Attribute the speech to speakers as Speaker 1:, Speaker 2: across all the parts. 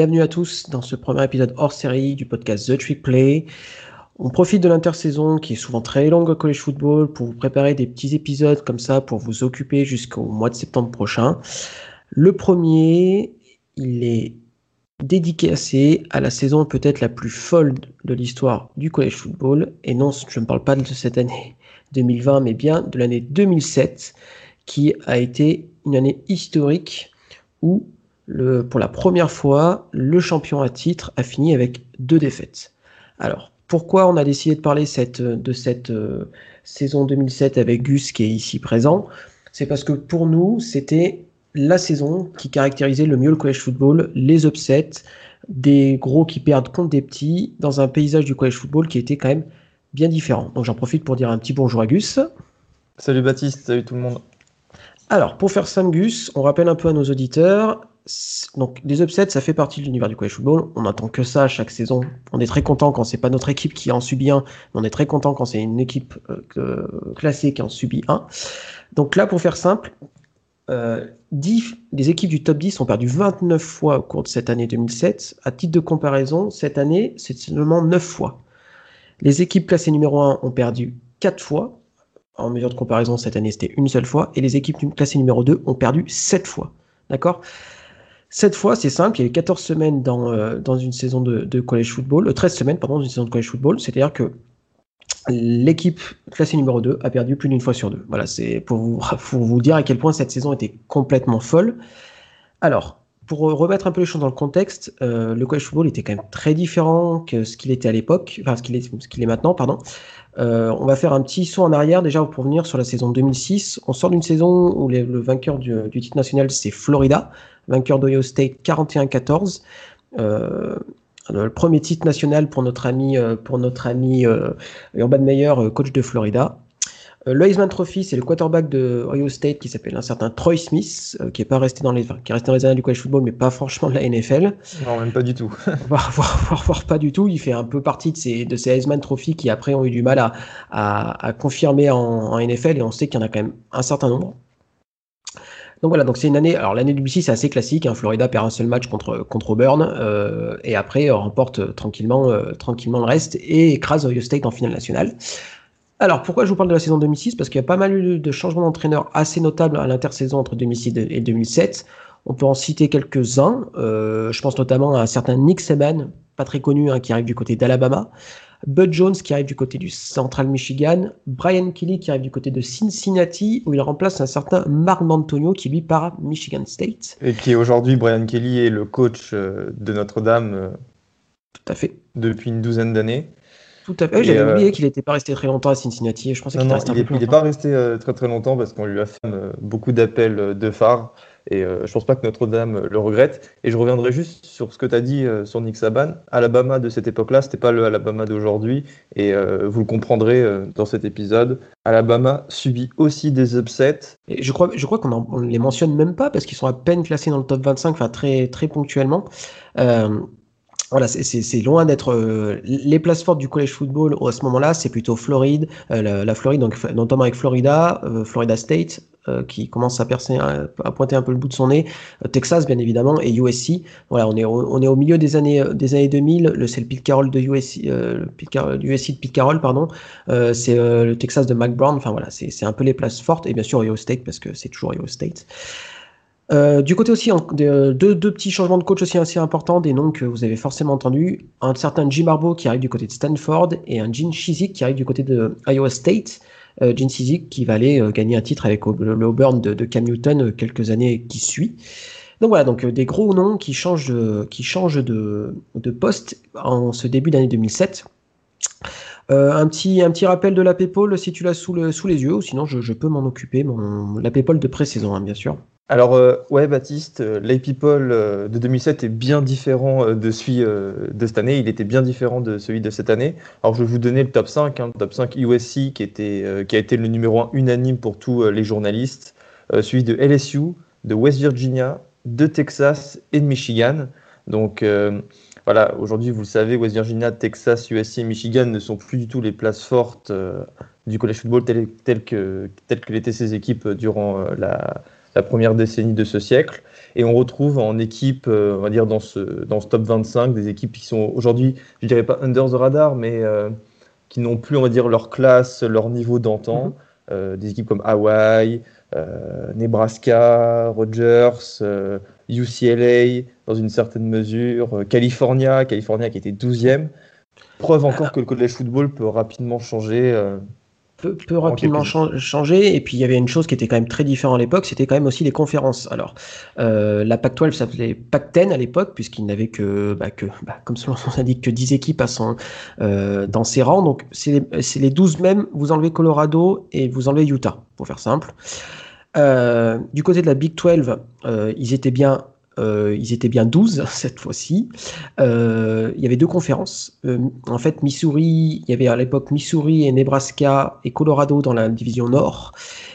Speaker 1: Bienvenue à tous dans ce premier épisode hors série du podcast The Trick Play. On profite de l'intersaison qui est souvent très longue au college football pour vous préparer des petits épisodes comme ça pour vous occuper jusqu'au mois de septembre prochain. Le premier, il est dédicacé à la saison peut-être la plus folle de l'histoire du college football. Et non, je ne parle pas de cette année 2020, mais bien de l'année 2007, qui a été une année historique où, le, pour la première fois, le champion à titre a fini avec deux défaites. Alors, pourquoi on a décidé de parler cette, de cette euh, saison 2007 avec Gus qui est ici présent? C'est parce que pour nous, c'était la saison qui caractérisait le mieux le college football, les upsets, des gros qui perdent contre des petits, dans un paysage du college football qui était quand même bien différent. Donc j'en profite pour dire un petit bonjour à Gus.
Speaker 2: Salut Baptiste, salut tout le monde.
Speaker 1: Alors, pour faire simple, Gus, on rappelle un peu à nos auditeurs, donc les upsets, ça fait partie de l'univers du college football. On n'attend que ça chaque saison. On est très content quand c'est pas notre équipe qui en subit un. On est très content quand c'est une équipe euh, classée qui en subit un. Donc là, pour faire simple, euh, 10, les équipes du top 10 ont perdu 29 fois au cours de cette année 2007. À titre de comparaison, cette année, c'est seulement 9 fois. Les équipes classées numéro 1 ont perdu 4 fois. En mesure de comparaison, cette année, c'était une seule fois. Et les équipes classées numéro 2 ont perdu 7 fois. D'accord? Cette fois, c'est simple, il y a eu 14 semaines dans, euh, dans une saison de, de, college football, 13 euh, semaines, pardon, dans une saison de college football, c'est-à-dire que l'équipe classée numéro 2 a perdu plus d'une fois sur deux. Voilà, c'est pour vous, pour vous dire à quel point cette saison était complètement folle. Alors, pour remettre un peu les choses dans le contexte, euh, le college football était quand même très différent que ce qu'il était à l'époque, enfin ce qu'il est, est maintenant, pardon. On va faire un petit saut en arrière déjà pour revenir sur la saison 2006. On sort d'une saison où le vainqueur du, du titre national c'est Florida, vainqueur d'Ohio State 41-14. Euh, le premier titre national pour notre ami, euh, pour notre ami euh, Urban Meyer, euh, coach de Florida. Le Heisman Trophy, c'est le quarterback de Ohio State qui s'appelle un certain Troy Smith, qui est pas resté dans les, enfin, qui est resté dans les années du college football, mais pas franchement de la NFL.
Speaker 2: Non, même pas du tout.
Speaker 1: voire, voire, voire, pas du tout. Il fait un peu partie de ces, de ces Heisman Trophy qui après ont eu du mal à, à, à confirmer en, en NFL, et on sait qu'il y en a quand même un certain nombre. Donc voilà, donc c'est une année. Alors l'année du BC c'est assez classique. Hein, Florida perd un seul match contre contre Auburn euh, et après euh, remporte tranquillement euh, tranquillement le reste et écrase Ohio State en finale nationale. Alors pourquoi je vous parle de la saison 2006 Parce qu'il y a pas mal de changements d'entraîneur assez notables à l'intersaison entre 2006 et 2007. On peut en citer quelques-uns. Je pense notamment à un certain Nick Saban, pas très connu, hein, qui arrive du côté d'Alabama. Bud Jones qui arrive du côté du Central Michigan, Brian Kelly qui arrive du côté de Cincinnati, où il remplace un certain Mark D'Antonio qui lui part à Michigan State.
Speaker 2: Et qui aujourd'hui, Brian Kelly est le coach euh, de Notre-Dame. Euh,
Speaker 1: Tout à fait.
Speaker 2: Depuis une douzaine d'années.
Speaker 1: Tout à fait. J'avais euh... oublié qu'il n'était pas resté très longtemps à Cincinnati. Je pensais qu'il resté
Speaker 2: il n'est pas resté très très longtemps parce qu'on lui a fait beaucoup d'appels de phare. Et euh, je pense pas que Notre-Dame le regrette. Et je reviendrai juste sur ce que tu as dit euh, sur Nick Saban. Alabama de cette époque-là, c'était pas le Alabama d'aujourd'hui. Et euh, vous le comprendrez dans cet épisode. Alabama subit aussi des upsets.
Speaker 1: Et je crois, je crois qu'on ne les mentionne même pas parce qu'ils sont à peine classés dans le top 25, enfin très, très ponctuellement. Voilà, c'est loin d'être euh, les places fortes du college football à ce moment-là, c'est plutôt Floride, euh, la, la, Floride, donc notamment avec Florida, euh, Florida State, qui commence à percer, à, pointer un peu le bout de son nez, Texas bien évidemment et USC. Voilà, on est on est au milieu des années des années 2000. C'est le Pete Carroll de USC, le Pete Carroll, USC de Pete Carroll, pardon. c'est le Texas de Mac Brown. Enfin voilà, c'est un peu les places fortes et bien sûr Ohio State parce que c'est toujours Ohio State. Euh, du côté aussi, deux, deux, petits changements de coach aussi assez importants, des noms que vous avez forcément entendus. Un certain Jim Harbaugh qui arrive du côté de Stanford et un Gene Chizik qui arrive du côté de Iowa State. Euh, Gene Chizik qui va aller euh, gagner un titre avec le, de, Cam Newton euh, quelques années qui suit. Donc voilà, donc euh, des gros noms qui changent, de, qui changent de, poste en ce début d'année 2007. Euh, un, petit, un petit rappel de la PayPal si tu l'as sous, le, sous les yeux, ou sinon je, je peux m'en occuper, mon, la PayPal de pré-saison, hein, bien sûr.
Speaker 2: Alors, euh, ouais, Baptiste, euh, l'A-People euh, de 2007 est bien différent euh, de celui euh, de cette année. Il était bien différent de celui de cette année. Alors, je vais vous donner le top 5, hein, le top 5 USC qui, était, qui a été le numéro 1 unanime pour tous les journalistes, celui de LSU, de West Virginia, de Texas et de Michigan. Donc, voilà, aujourd'hui, vous le savez, West Virginia, Texas, USC et Michigan ne sont plus du tout les places fortes du college football telles tel que, que l'étaient ces équipes durant la la première décennie de ce siècle. Et on retrouve en équipe, on va dire dans ce, dans ce top 25, des équipes qui sont aujourd'hui, je dirais pas under the radar, mais qui n'ont plus, on va dire, leur classe, leur niveau d'antan. Mm-hmm. des équipes comme Hawaii, Nebraska, Rogers, UCLA, dans une certaine mesure, California, California qui était 12e. Preuve encore que le college football peut rapidement changer. Euh,
Speaker 1: peut, peut rapidement changer. Et puis il y avait une chose qui était quand même très différente à l'époque, c'était quand même aussi les conférences. Alors euh, la Pac-12 s'appelait Pac-10 à l'époque, puisqu'il n'avait que, bah, que bah, comme son nom indique, que 10 équipes à son, euh, dans ses rangs. Donc c'est les, les 12 mêmes, vous enlevez Colorado et vous enlevez Utah, pour faire simple. du côté de la Big 12, ils étaient bien euh, ils étaient bien 12 cette fois-ci. Euh, il y avait deux conférences. Euh, en fait, Missouri, il y avait à l'époque Missouri et Nebraska et Colorado dans la division nord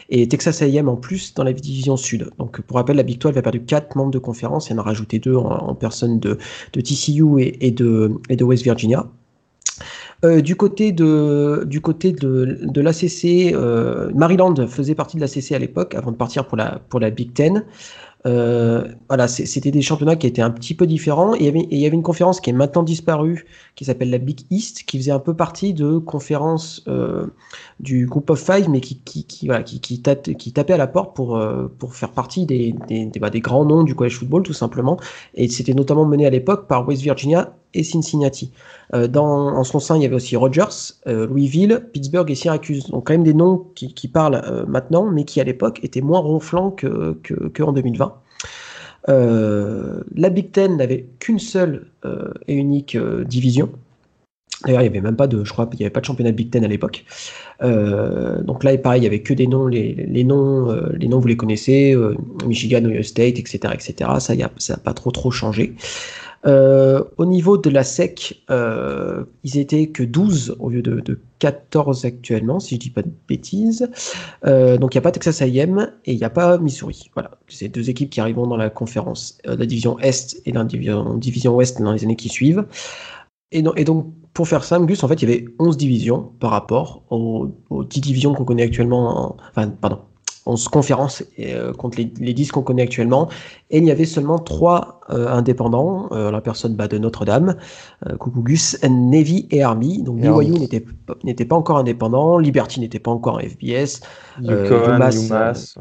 Speaker 1: et Texas A&M en plus dans la division sud. Donc pour rappel, la Big 12 a perdu quatre membres de conférence, il en a rajouté deux en, personne de, TCU et, de, et de West Virginia. du côté de, du côté de, de l'ACC, Maryland faisait partie de l'ACC à l'époque, avant de partir pour la, pour la Big Ten. Euh, voilà, c'était des championnats qui étaient un petit peu différents. Et il y avait une conférence qui est maintenant disparue, qui s'appelle la Big East, qui faisait un peu partie de conférences euh, du Group of Five, mais qui, qui, qui, voilà, qui, qui, tapait à la porte pour, euh, pour faire partie des, des, des, bah, des, grands noms du college football, tout simplement. Et c'était notamment mené à l'époque par West Virginia et Cincinnati. Euh, dans, en son sein, il y avait aussi Rogers, euh, Louisville, Pittsburgh et Syracuse. Donc quand même des noms qui, qui parlent euh, maintenant, mais qui à l'époque étaient moins ronflants que, que, que en 2020. Euh, la Big Ten n'avait qu'une seule et unique division. D'ailleurs, il n'y avait même pas de, je crois, il n'y avait pas de championnat Big Ten à l'époque. Donc là, pareil, il y avait que des noms, les, les noms, les noms vous les connaissez, Michigan, Ohio State, etc., etc. Ça, y ça n'a pas trop trop changé. Au niveau de la SEC, ils étaient que 12 au lieu de, de 14 actuellement, si je dis pas de bêtises. donc il n'y a pas Texas A&M et il n'y a pas Missouri. Voilà, c'est deux équipes qui arriveront dans la conférence, la division Est et la division, Ouest dans les années qui suivent. Et, donc pour faire simple, Gus, en fait, il y avait 11 divisions par rapport aux, 10 divisions qu'on connaît actuellement, enfin, pardon, 11 conférences euh, contre les, 10 qu'on connaît actuellement. Et il y avait seulement 3 euh, indépendants, euh, la personne bah, de Notre-Dame, coucou Gus, Navy et Army. Donc BYU n'était pas encore indépendant, Liberty n'était pas encore en FBS.
Speaker 2: UMass,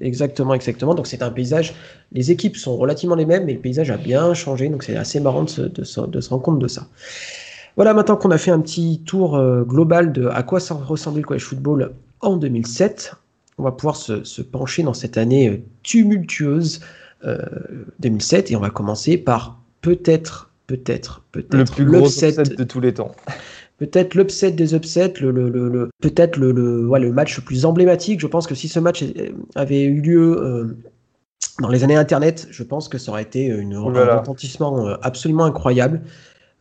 Speaker 1: exactement, exactement. Donc c'est un paysage, les équipes sont relativement les mêmes, mais le paysage a bien changé. Donc c'est assez marrant de se, de se rendre compte de ça. Voilà, maintenant qu'on a fait un petit tour euh, global de à quoi ça ressemblait le college football en 2007, on va pouvoir se, pencher dans cette année euh, tumultueuse 2007 euh, et on va commencer par peut-être, peut-être, peut-être
Speaker 2: le plus gros upset de tous les temps.
Speaker 1: Peut-être l'upset des upsets, le, le, peut-être le, le, match le plus emblématique. Je pense que si ce match avait eu lieu dans les années Internet, je pense que ça aurait été une, un retentissement absolument incroyable.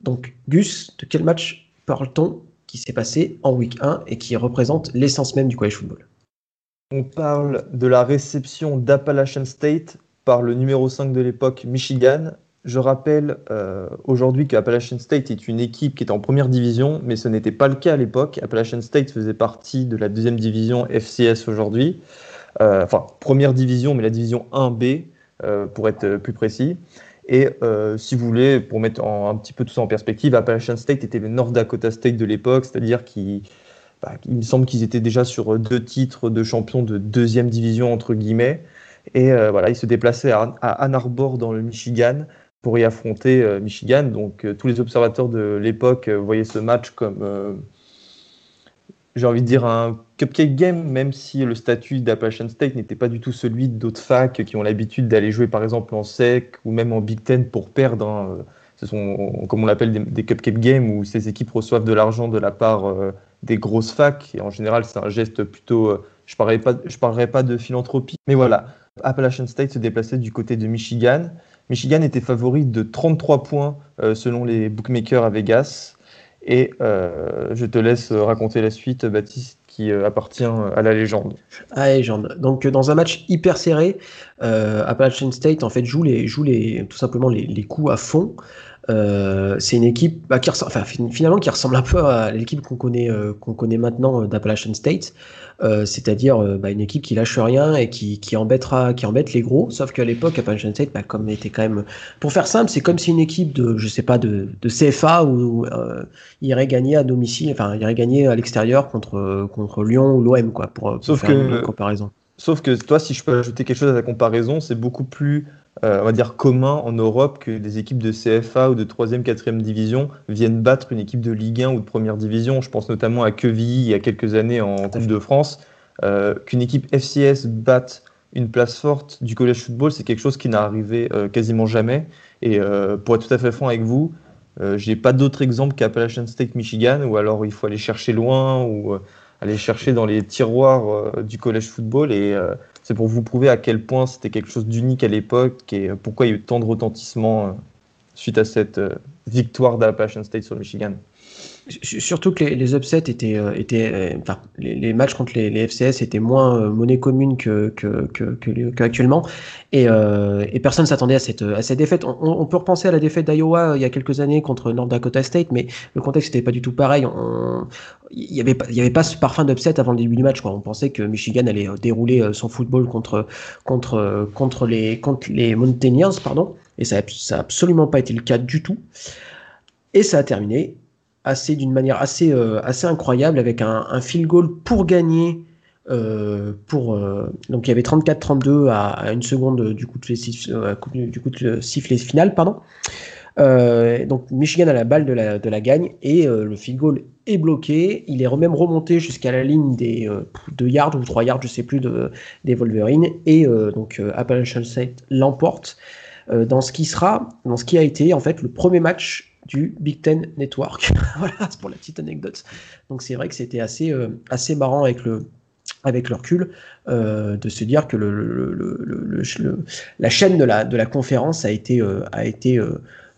Speaker 1: Donc, Gus, de quel match parle-t-on qui s'est passé en week 1 et qui représente l'essence même du college football?
Speaker 2: On parle de la réception d'Appalachian State par le numéro 5 de l'époque, Michigan. Je rappelle euh, aujourd'hui qu'Appalachian State est une équipe qui est en première division, mais ce n'était pas le cas à l'époque. Appalachian State faisait partie de la deuxième division FCS aujourd'hui. Euh, enfin, première division, mais la division 1B, euh, pour être plus précis. Et si vous voulez, pour mettre un petit peu tout ça en perspective, Appalachian State était le North Dakota State de l'époque, c'est-à-dire qu'il bah, me semble qu'ils étaient déjà sur deux titres de champion de deuxième division, entre guillemets. Et euh, voilà, ils se déplaçaient à, Ann Arbor dans le Michigan pour y affronter euh, Michigan. Donc tous les observateurs de l'époque voyaient ce match comme j'ai envie de dire, un cupcake game, même si le statut d'Appalachian State n'était pas du tout celui d'autres facs qui ont l'habitude d'aller jouer par exemple en SEC ou même en Big Ten pour perdre. Hein. Ce sont, comme on l'appelle, des, cupcake games où ces équipes reçoivent de l'argent de la part euh, des grosses facs. Et en général, c'est un geste plutôt. Euh, je ne parlerai, pas, je pas de philanthropie. Mais voilà, Appalachian State se déplaçait du côté de Michigan. Michigan était favori de 33 points euh, selon les bookmakers à Vegas. Et euh, je te laisse raconter la suite, Baptiste, euh, appartient à la légende.
Speaker 1: À légende. Donc, dans un match hyper serré, euh, Appalachian State en fait joue les, joue les, tout simplement les, coups à fond. Euh, c'est une équipe bah, qui ressemble, finalement qui ressemble un peu à l'équipe qu'on connaît, euh, qu'on connaît maintenant euh, d'Appalachian State, c'est-à-dire bah, une équipe qui lâche rien et qui, embêtera, qui embête les gros. Sauf qu'à l'époque, Appalachian State, bah, comme était quand même, pour faire simple, c'est comme si une équipe de, je sais pas, de, de CFA où irait gagner à domicile, enfin irait gagner à l'extérieur contre contre Lyon ou l'OM, quoi, pour,
Speaker 2: pour faire une comparaison. Sauf que toi, si je peux ajouter quelque chose à la comparaison, c'est beaucoup plus euh, on va dire, commun en Europe que des équipes de CFA ou de 3e, 4e division viennent battre une équipe de Ligue 1 ou de Première Division. Je pense notamment à Quevilly il y a quelques années en Coupe de France. Euh, qu'une équipe FCS batte une place forte du collège football, c'est quelque chose qui n'a arrivé euh, quasiment jamais. Et pour être tout à fait franc avec vous, j'ai pas d'autres exemples qu'Appalachian State Michigan, ou alors il faut aller chercher loin, ou aller chercher dans les tiroirs du collège football. Et c'est pour vous prouver à quel point c'était quelque chose d'unique à l'époque et pourquoi il y a eu tant de retentissement euh, suite à cette euh, victoire d'Appalachian State sur le Michigan.
Speaker 1: Surtout que les, upsets étaient, euh, euh, enfin, les, matchs contre les, FCS étaient moins euh, monnaie commune que, actuellement, et, et personne s'attendait à cette, défaite. On, peut repenser à la défaite d'Iowa il y a quelques années contre North Dakota State, mais le contexte n'était pas du tout pareil. Il n'y avait, pas, avait pas ce parfum d'upset avant le début du match. On pensait que Michigan allait dérouler son football contre, les, contre les Mountaineers, pardon, et ça n'a absolument pas été le cas du tout. Et ça a terminé assez d'une manière assez, euh, assez incroyable avec un, un, field goal pour gagner. Euh, pour, euh, donc il y avait 34-32 à, une seconde du coup de, du coup de sifflet final. Pardon. donc Michigan a la balle de la, de la gagne et le field goal est bloqué. Il est même remonté jusqu'à la ligne des 2 yards ou 3 yards, je sais plus, de, des Wolverines. Et donc Appalachian State l'emporte dans ce qui sera, dans ce qui a été en fait le premier match du Big Ten Network. voilà, c'est pour la petite anecdote. Donc c'est vrai que c'était assez, euh, assez marrant avec le, avec le recul euh, de se dire que le, la chaîne de la, de la conférence a été, euh, a été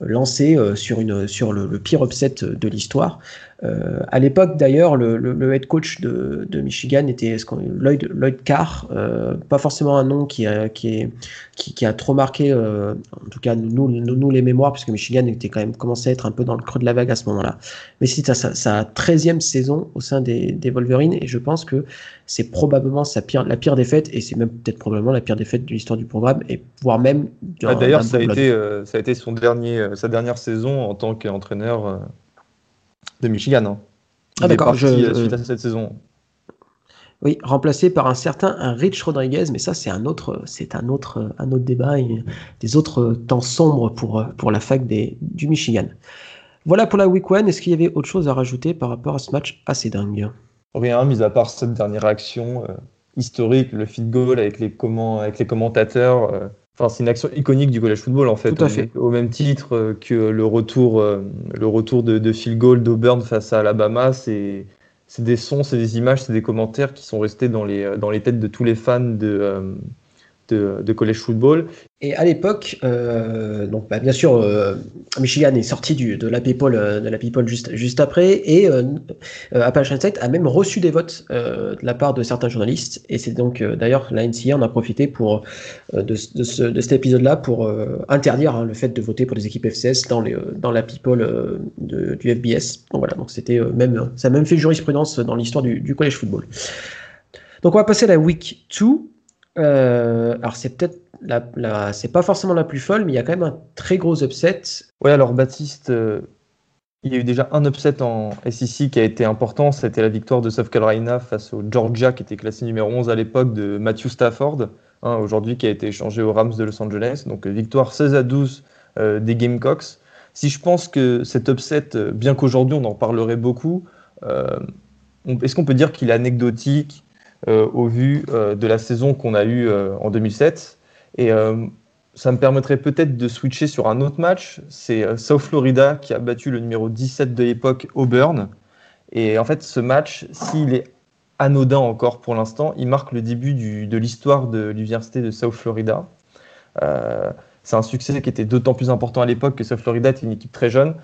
Speaker 1: lancée sur, une, sur le, pire upset de l'histoire. Euh, à l'époque, d'ailleurs, le, le, head coach de, de Michigan était Lloyd, Lloyd Carr, euh, pas forcément un nom qui a, qui est, qui, qui a trop marqué, euh, en tout cas nous, nous, nous, les mémoires, puisque Michigan était quand même commencé à être un peu dans le creux de la vague à ce moment-là. Mais c'est sa, sa 13e saison au sein des, des Wolverines, et je pense que c'est probablement sa pire, la pire défaite, et c'est même peut-être probablement la pire défaite de l'histoire du programme, et voire même.
Speaker 2: Ah, d'ailleurs, ça, a été, ça a été son dernier, sa dernière saison en tant qu'entraîneur de Michigan. Hein.
Speaker 1: Ah d'accord,
Speaker 2: je... Euh, suite à cette saison.
Speaker 1: Oui, remplacé par un certain Rich Rodriguez, mais ça c'est un autre, c'est un autre, un autre débat, et des autres temps sombres pour, pour la fac des, du Michigan. Voilà pour la week 1. Est-ce qu'il y avait autre chose à rajouter par rapport à ce match assez dingue?
Speaker 2: Rien, mis à part cette dernière action euh, historique, le feed goal avec les, comment, avec les commentateurs. Euh, c'est une action iconique du college football en fait.
Speaker 1: Tout à fait.
Speaker 2: Au même titre euh, que le retour, euh, le retour de, de field goal d'Auburn face à Alabama, c'est des sons, c'est des images, c'est des commentaires qui sont restés dans les, dans les têtes de tous les fans de, euh, de, college football.
Speaker 1: Et à l'époque, euh, donc bah, bien sûr, euh, Michigan est sorti du, de la People, euh, de la juste, juste après, et Appalachian State a même reçu des votes de la part de certains journalistes. Et c'est donc d'ailleurs la NCA en a profité pour de, de, ce, de cet épisode-là pour interdire hein, le fait de voter pour des équipes FCS dans, les, dans la People du FBS. Donc voilà, donc c'était même ça a même fait jurisprudence dans l'histoire du, du college football. Donc on va passer à la week 2. Alors c'est peut-être la, c'est pas forcément la plus folle, mais il y a quand même un très gros upset.
Speaker 2: Oui, alors Baptiste, euh, il y a eu déjà un upset en SEC qui a été important. C'était la victoire de South Carolina face au Georgia, qui était classé numéro 11 à l'époque, de Matthew Stafford, hein, aujourd'hui qui a été échangé aux Rams de Los Angeles. Donc euh, victoire 16 à 12 euh, des Gamecocks. Si je pense que cet upset, bien qu'aujourd'hui on en parlerait beaucoup, est-ce qu'on peut dire qu'il est anecdotique? Au vu de la saison qu'on a eue en 2007 et euh, ça me permettrait peut-être de switcher sur un autre match. C'est euh, South Florida qui a battu le numéro 17 de l'époque, Auburn. Et en fait, ce match, s'il est anodin encore pour l'instant, il marque le début de l'histoire de l'université de South Florida. Euh, c'est un succès qui était d'autant plus important à l'époque que South Florida était une équipe très jeune,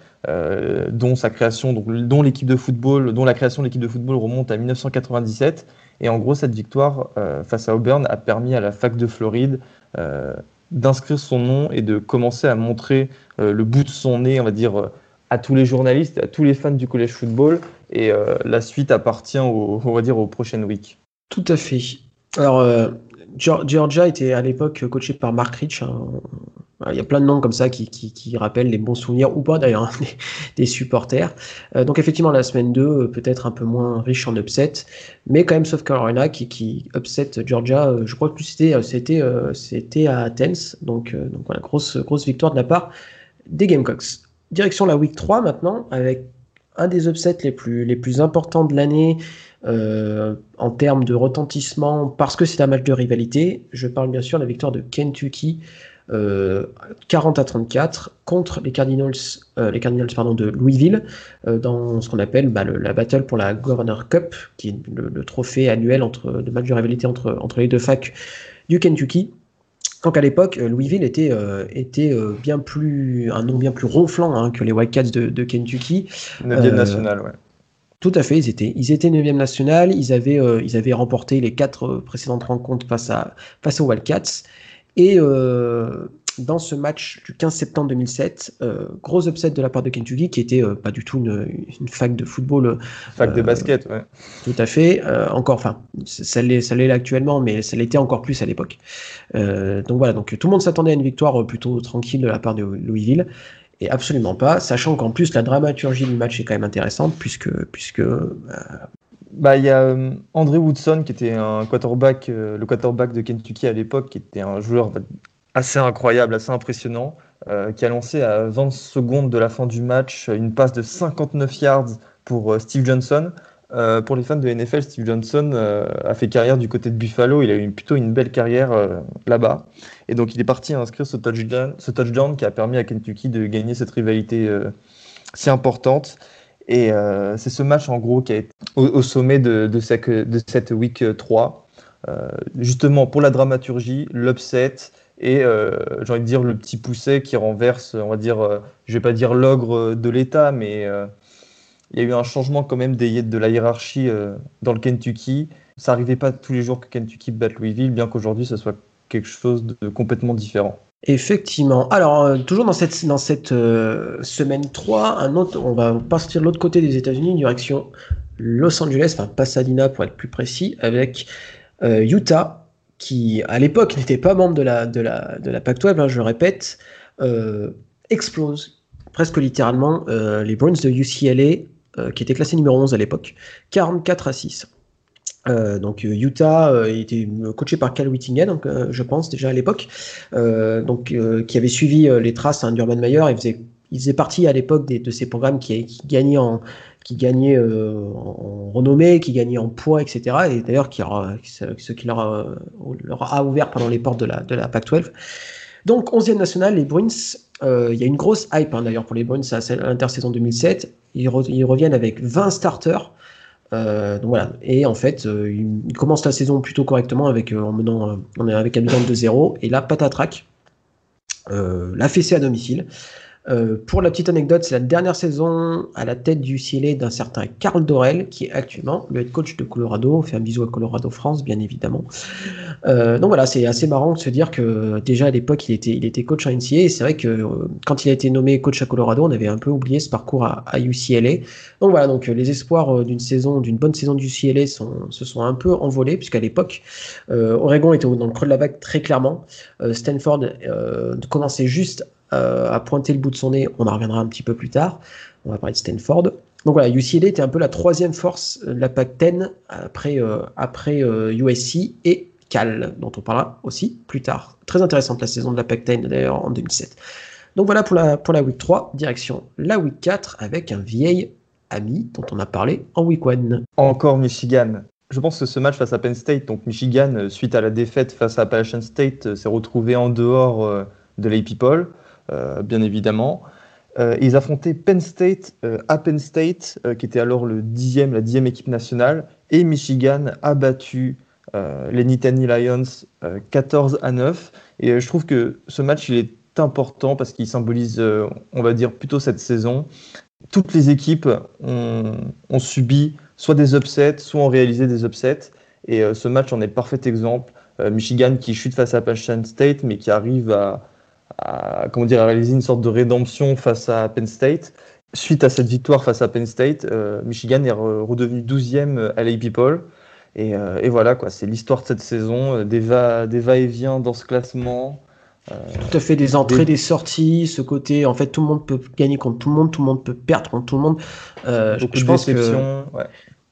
Speaker 2: dont sa création, dont l'équipe de football, dont la création de l'équipe de football remonte à 1997. Et en gros, cette victoire face à Auburn a permis à la fac de Floride euh, d'inscrire son nom et de commencer à montrer le bout de son nez, on va dire, à tous les journalistes, à tous les fans du collège football. Et la suite appartient, au, on va dire, aux prochaines weeks.
Speaker 1: Tout à fait. Alors, Georgia était à l'époque coaché par Mark Rich. Il y a plein de noms comme ça qui, qui, rappellent les bons souvenirs, ou pas d'ailleurs, des, supporters. Euh, donc effectivement, la semaine 2, euh, peut-être un peu moins riche en upset, mais quand même South Carolina qui, qui upset Georgia, euh, je crois que c'était, c'était à Athens. Donc, donc voilà, grosse, grosse victoire de la part des Gamecocks. Direction la Week 3 maintenant, avec un des upsets les plus, les plus importants de l'année en termes de retentissement, parce que c'est un match de rivalité. Je parle bien sûr de la victoire de Kentucky 40 euh, à 34 contre les Cardinals, euh, les Cardinals pardon, de Louisville euh, dans ce qu'on appelle bah, la battle pour la Governor Cup, qui est le, trophée annuel entre de match de rivalité entre, entre les deux facs du Kentucky. Donc à l'époque, Louisville était, était bien plus un nom bien plus ronflant hein, que les Whitecaps de, de Kentucky.
Speaker 2: 9e national, ouais.
Speaker 1: Tout à fait, ils étaient, ils étaient 9e national, ils avaient, ils avaient remporté les quatre précédentes rencontres face, à, face aux Wildcats. Et euh, dans ce match du 15 septembre 2007, euh, gros upset de la part de Kentucky, qui était euh, pas du tout une, fac de football.
Speaker 2: fac de basket, ouais.
Speaker 1: Tout à fait. encore, enfin, ça l'est actuellement, mais ça l'était encore plus à l'époque. donc voilà, donc tout le monde s'attendait à une victoire plutôt tranquille de la part de Louisville. Et absolument pas, sachant qu'en plus la dramaturgie du match est quand même intéressante, puisque, puisque
Speaker 2: bah, y a euh, André Woodson qui était un quarterback, euh, le quarterback de Kentucky à l'époque, qui était un joueur assez incroyable, assez impressionnant, euh, qui a lancé à 20 secondes de la fin du match une passe de 59 yards pour Steve Johnson. pour les fans de NFL, Steve Johnson a fait carrière du côté de Buffalo. Il a eu plutôt une belle carrière là-bas. Et donc, il est parti inscrire touchdown, ce touchdown qui a permis à Kentucky de gagner cette rivalité si importante. Et euh, c'est ce match en gros qui a été au, sommet de, de, cette, de, cette, week 3. Euh, justement pour la dramaturgie, l'upset et euh, j'ai envie de dire le petit pousset qui renverse, on va dire, je vais pas dire l'ogre de l'État, mais il y a eu un changement quand même des, de la hiérarchie dans le Kentucky. Ça n'arrivait pas tous les jours que Kentucky batte Louisville, bien qu'aujourd'hui ce soit quelque chose de complètement différent.
Speaker 1: Effectivement. Alors, euh, toujours dans cette, euh, semaine 3, un autre, on va partir de l'autre côté des États-Unis, direction Los Angeles, enfin Pasadena pour être plus précis, avec euh, Utah, qui à l'époque n'était pas membre de la, de la, de la Pac-12, hein, je le répète, explose presque littéralement les Browns de UCLA, qui étaient classés numéro 11 à l'époque, 44 à 6. Euh, donc euh, Utah euh, était coaché par Cal Whittingham, donc, je pense déjà à l'époque, donc qui avait suivi les traces hein, d'Urban Meyer. Il faisait, partie à l'époque de ces programmes qui, gagnaient en renommée, qui gagnait en poids, etc. Et d'ailleurs, qui, ce qui leur, a ouvert pendant les portes de la, de la Pac-12. Donc, 11e national, les Bruins, il y a une grosse hype hein, d'ailleurs pour les Bruins à l'intersaison 2007. Ils, ils, reviennent avec 20 starters. Euh. Et en fait, euh, il, commence la saison plutôt correctement avec euh, en menant, on est avec un bilan de 0 et là patatrac, la fessée à domicile. Euh, pour la petite anecdote, c'est la dernière saison à la tête du CLA d'un certain Carl Dorel, qui est actuellement le head coach de Colorado. On fait un bisou à Colorado France, bien évidemment. Euh, donc voilà, c'est assez marrant de se dire que déjà à l'époque, il était, il était coach à NCA. Et c'est vrai que euh, quand il a été nommé coach à Colorado, on avait un peu oublié ce parcours à, à UCLA. Donc voilà, donc les espoirs d'une saison, d'une bonne saison du CLA sont, se sont un peu envolés, puisqu'à l'époque, Oregon était dans le creux de la vague très clairement. Stanford commençait juste euh, à pointer le bout de son nez. On en reviendra un petit peu plus tard. On va parler de Stanford. Donc voilà, UCLA était un peu la troisième force de la Pac-10 après, euh, après USC euh, et Cal, dont on parlera aussi plus tard. Très intéressante la saison de la Pac-10 d'ailleurs en 2007. Donc voilà pour la, pour la Week 3, direction la Week 4 avec un vieil ami dont on a parlé en Week 1.
Speaker 2: Encore Michigan. Je pense que ce match face à Penn State, donc Michigan, suite à la défaite face à Appalachian State, s'est retrouvé en dehors de l'AP People. Euh, bien évidemment. Euh, ils affrontaient Penn State euh, à Penn State, qui était alors le dixième, la dixième équipe nationale, et Michigan a battu les Nittany Lions 14 à 9. Et je trouve que ce match il est important parce qu'il symbolise, on va dire, plutôt cette saison. Toutes les équipes ont, subi soit des upsets, soit ont réalisé des upsets. Et ce match en est parfait exemple. Michigan qui chute face à Appalachian State, mais qui arrive à, comment dire, à réaliser une sorte de rédemption face à Penn State. Suite à cette victoire face à Penn State, Michigan est redevenu 12e à l'AP People. Et, et, voilà, quoi, c'est l'histoire de cette saison, des va-et-vient dans ce classement.
Speaker 1: Tout à fait, des entrées, des... sorties, ce côté, en fait, tout le monde peut gagner contre tout le monde, tout le monde peut perdre contre tout le monde.
Speaker 2: Euh, je, pense que. Ouais.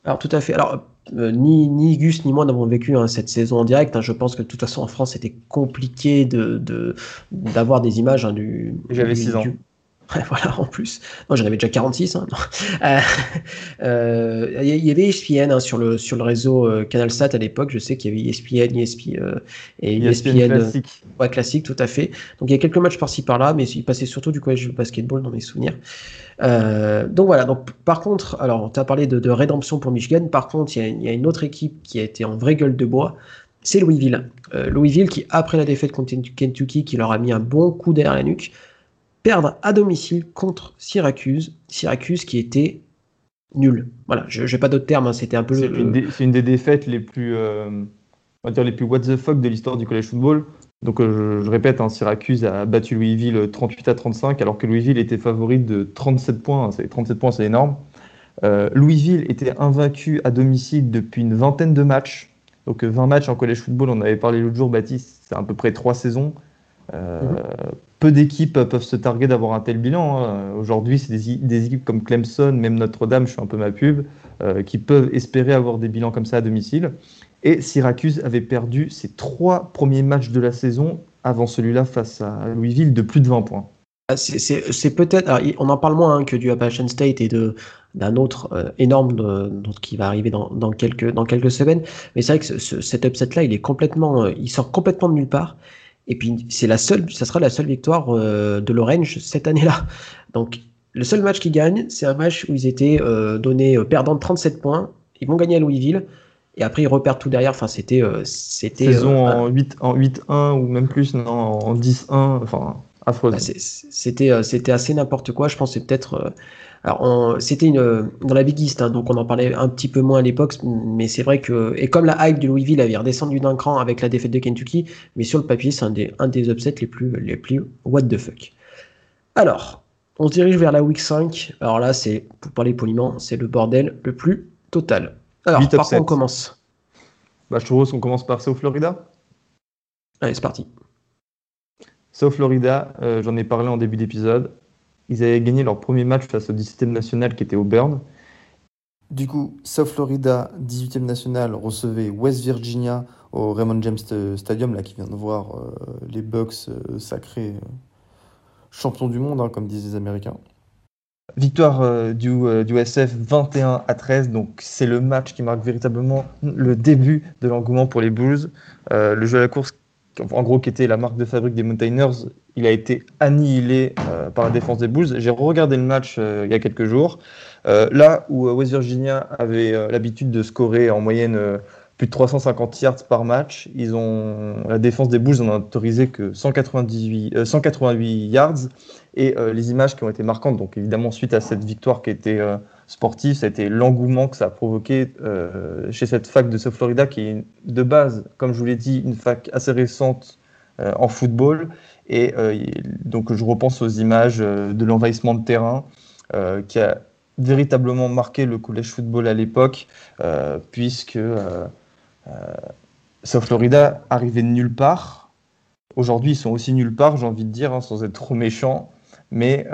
Speaker 1: Alors, tout à fait. Alors, euh, ni, ni Gus ni moi n'avons vécu hein, cette saison en direct. Hein. Je pense que de toute façon, en France, c'était compliqué de d'avoir des images hein, du.
Speaker 2: J'avais 6 ans.
Speaker 1: voilà, en plus. Non, j'en avais déjà 46. Hein, euh, euh, il y avait ESPN hein, sur, le, sur le réseau euh, CanalSat à l'époque. Je sais qu'il y avait ESPN, ESPN, et ESPN,
Speaker 2: ESPN classique.
Speaker 1: Ouais, classique, tout à fait. Donc il y a quelques matchs par-ci par-là, mais il passait surtout du collège de basketball dans mes souvenirs. donc voilà, donc par contre, alors tu as parlé de, rédemption pour Michigan. Par contre, il y, y, a une autre équipe qui a été en vraie gueule de bois. C'est Louisville. Louisville qui, après la défaite contre Kentucky, qui leur a mis un bon coup derrière la nuque, perdre à domicile contre Syracuse. Syracuse qui était nul. Voilà, je n'ai pas d'autres termes, hein, c'était un peu.
Speaker 2: C'est une, des défaites les plus, euh, on va dire les plus what the fuck de l'histoire du college football. Donc euh, je, répète, hein, Syracuse a battu Louisville 38 à 35, alors que Louisville était favori de 37 points. 37 points, c'est énorme. Euh, Louisville était invaincu à domicile depuis une vingtaine de matchs. Donc 20 matchs en college football, on avait parlé l'autre jour, Baptiste, c'est à peu près 3 saisons. Mhm peu d'équipes peuvent se targuer d'avoir un tel bilan. Hein. Aujourd'hui, c'est des, équipes comme Clemson, même Notre-Dame, je fais un peu ma pub, euh, qui peuvent espérer avoir des bilans comme ça à domicile. Et Syracuse avait perdu ses trois premiers matchs de la saison avant celui-là face à Louisville de plus de 20 points.
Speaker 1: Ah, c'est peut-être, on en parle moins hein, que du Appalachian State et d'un autre euh, énorme qui va arriver dans, quelques, semaines. Mais c'est vrai que cet upset-là, il est complètement, euh, il sort complètement de nulle part. Et puis, c'est la seule, ça sera la seule victoire euh, de l'Orange cette année-là. Donc, le seul match qu'ils gagnent, c'est un match où ils étaient euh, donnés euh, perdants de 37 points. Ils vont gagner à Louisville. Et après, ils repèrent tout derrière. Enfin, c'était. c'était
Speaker 2: Saison en 8-1 en 8 ou même plus, non, en 10-1. Enfin, affreuse. Bah,
Speaker 1: c'était, c'était assez n'importe quoi. Je pense que c'est peut-être alors, c'était une dans la Big East, hein, donc on en parlait un petit peu moins à l'époque, mais c'est vrai que et comme la hype de Louisville avait redescendu d'un cran avec la défaite de Kentucky, mais sur le papier, c'est un des un des upsets les plus les plus what the fuck. Alors, on se dirige vers la week 5. Alors là, c'est pour parler poliment, c'est le bordel le plus total. Alors, par contre, on commence?
Speaker 2: Bah, Je trouve qu'on commence par South Florida.
Speaker 1: Allez, c'est parti.
Speaker 2: South Florida, euh, j'en ai parlé en début d'épisode. Ils avaient gagné leur premier match face au 17e national qui était au Burn. Du coup, South Florida, 18e national, recevait West Virginia au Raymond James Stadium, là qui vient de voir euh, les Bucks euh, sacrés euh, champions du monde, hein, comme disent les Américains. Victoire du, du, SF 21 à 13, donc c'est le match qui marque véritablement le début de l'engouement pour les Bulls. le jeu à la course en gros qui était la marque de fabrique des Mountaineers, il a été annihilé euh, par la défense des Bulls. J'ai regardé le match euh, il y a quelques jours. Euh, là où West Virginia avait l'habitude de scorer en moyenne plus de 350 yards par match, ils ont la défense des Bulls n'en a autorisé que 198, 188 yards. Et les images qui ont été marquantes, donc évidemment suite à cette victoire qui a été sportif, ça a été l'engouement que ça a provoqué chez cette fac de South Florida, qui est de base, comme je vous l'ai dit, une fac assez récente en football. Et euh, donc je repense aux images de l'envahissement de terrain qui a véritablement marqué le collège football à l'époque, puisque South Florida arrivait de nulle part. Aujourd'hui, ils sont aussi nulle part, j'ai envie de dire, hein, sans être trop méchant. Mais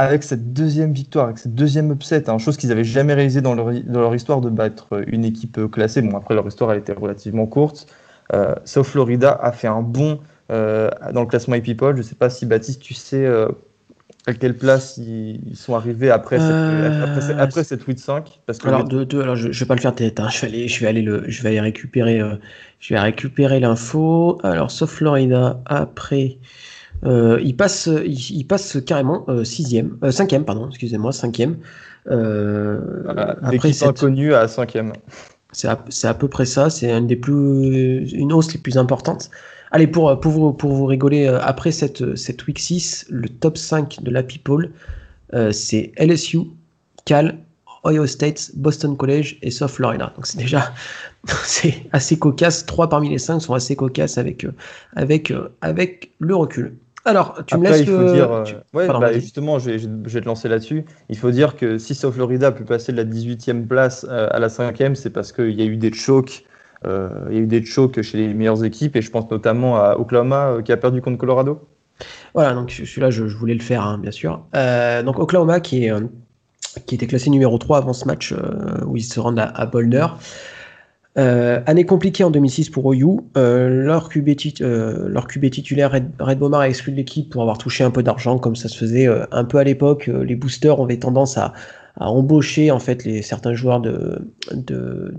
Speaker 2: avec cette deuxième victoire, avec cette deuxième upset, hein, chose qu'ils n'avaient jamais réalisé dans leur, histoire de battre une équipe euh, classée. Bon, après, leur histoire a été relativement courte. Euh, South Florida a fait un bon euh, dans le classement People. Je ne sais pas si Baptiste, tu sais euh, à quelle place ils, sont arrivés après cette, après, cette 5
Speaker 1: parce que alors, alors, je ne vais pas le faire tête. Hein. Je, vais aller, je, vais aller le, je vais aller récupérer, je vais récupérer l'info. Alors, South Florida, après. Euh, il, passe, il, passe carrément euh, sixième, euh, cinquième, pardon, excusez-moi, cinquième.
Speaker 2: Voilà, après cette... inconnue à cinquième.
Speaker 1: C'est à, à, peu près ça. C'est une des plus, une hausse les plus importantes. Allez, pour, pour, vous, pour vous rigoler, après cette, cette week 6, le top 5 de la People, c'est LSU, Cal, Ohio State, Boston College et South Florida. Donc c'est déjà c'est assez cocasse. Trois parmi les cinq sont assez cocasses avec, euh, avec, euh, avec le recul. Alors, tu me laisses.
Speaker 2: Il faut dire, ouais, bah, justement, je vais, je vais, te lancer là-dessus. Il faut dire que si South Florida a pu passer de la 18e place à la 5e, c'est parce qu'il y a eu des chocs. Il y a eu des chocs chez les meilleures équipes et je pense notamment à Oklahoma qui a perdu contre Colorado.
Speaker 1: Voilà, donc celui-là, je, voulais le faire, hein, bien sûr. Euh, donc Oklahoma, qui, euh, était classé numéro 3 avant ce match euh, où ils se rendent à, Boulder. année compliquée en 2006 pour OU. leur, QB leur QB titulaire, Red, Red Bomar, a exclu de l'équipe pour avoir touché un peu d'argent, comme ça se faisait un peu à l'époque. les boosters avaient tendance à, embaucher en fait les, certains joueurs de, de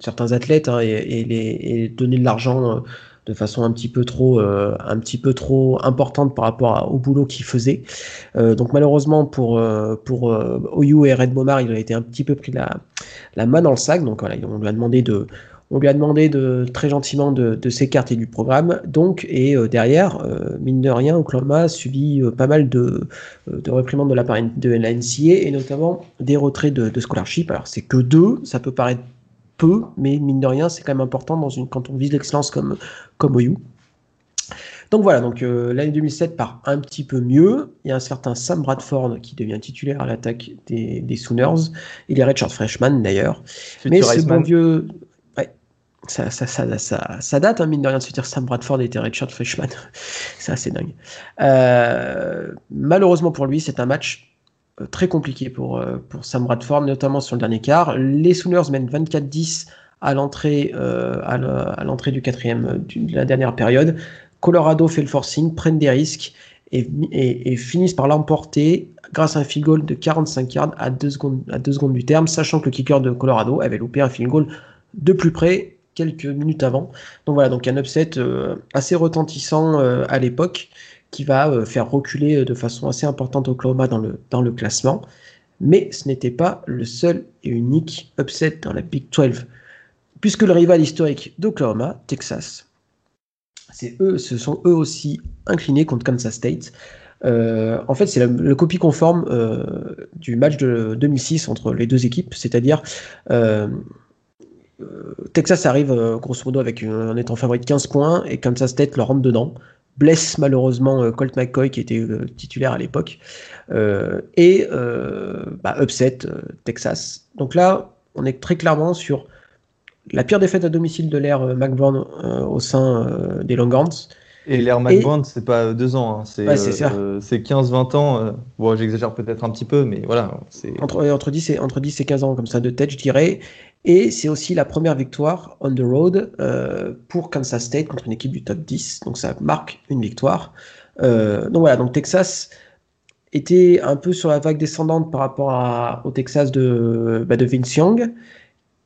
Speaker 1: certains athlètes hein, et, les, et, donner de l'argent de façon un petit peu trop, euh, un petit peu trop importante par rapport au boulot qu'il faisait. Euh, donc malheureusement pour, euh, pour Oyu et Red Bomar, il a été un petit peu pris la, la main dans le sac. Donc voilà, on lui a demandé de, on lui a demandé de très gentiment de, de s'écarter du programme. Donc, et derrière, mine de rien, Oklahoma a subi pas mal de, de réprimandes de la part de la NCA et notamment des retraits de, de scholarship. Alors, c'est que deux, ça peut paraître peu, mais mine de rien, c'est quand même important dans une, quand on vise l'excellence comme, comme OU. Donc voilà, donc euh, l'année 2007 part un petit peu mieux. Il y a un certain Sam Bradford qui devient titulaire à l'attaque des, des, Sooners. Il est redshirt freshman d'ailleurs. Mais ce bon vieux. Ça, ça, ça, ça, date, hein, mine de rien, de se dire Sam Bradford était redshirt freshman. c'est assez dingue. Euh, malheureusement pour lui, c'est un match euh, très compliqué pour, euh, pour Sam Bradford, notamment sur le dernier quart. Les Sooners mènent 24-10 à l'entrée euh, à l'entrée du quatrième de la dernière période. Colorado fait le forcing, prennent des risques et, et, finissent par l'emporter grâce à un field goal de 45 yards à 2 secondes, à deux secondes du terme, sachant que le kicker de Colorado avait loupé un field goal de plus près quelques minutes avant. Donc voilà, donc un upset assez retentissant à l'époque qui va euh, faire reculer euh, de façon assez importante Oklahoma dans le, classement. Mais ce n'était pas le seul et unique upset dans la Big 12, puisque le rival historique d'Oklahoma, Texas, c'est eux, ce sont eux aussi inclinés contre Kansas State. Euh, en fait, c'est le copie conforme du match de 2006 entre les deux équipes, c'est-à-dire Texas arrive grosso modo avec un étant favori de 15 points et Kansas State leur rentre dedans blesse malheureusement euh, Colt McCoy qui était euh, titulaire à l'époque euh, et bah, upset Texas. Donc là, on est très clairement sur la pire défaite à domicile de l'ère McBurn au sein des Longhorns.
Speaker 2: Et l'ère McBurn, c'est pas deux ans, hein. c'est 15-20 ans. bon, j'exagère peut-être un petit peu, mais voilà.
Speaker 1: Entre, entre, 10 et, entre 10 et 15 ans, comme ça, de tête, je dirais. Et c'est aussi la première victoire on the road euh, pour Kansas State contre une équipe du top 10. Donc ça marque une victoire. Euh, donc voilà, donc Texas était un peu sur la vague descendante par rapport au Texas de, bah, de Vince Young,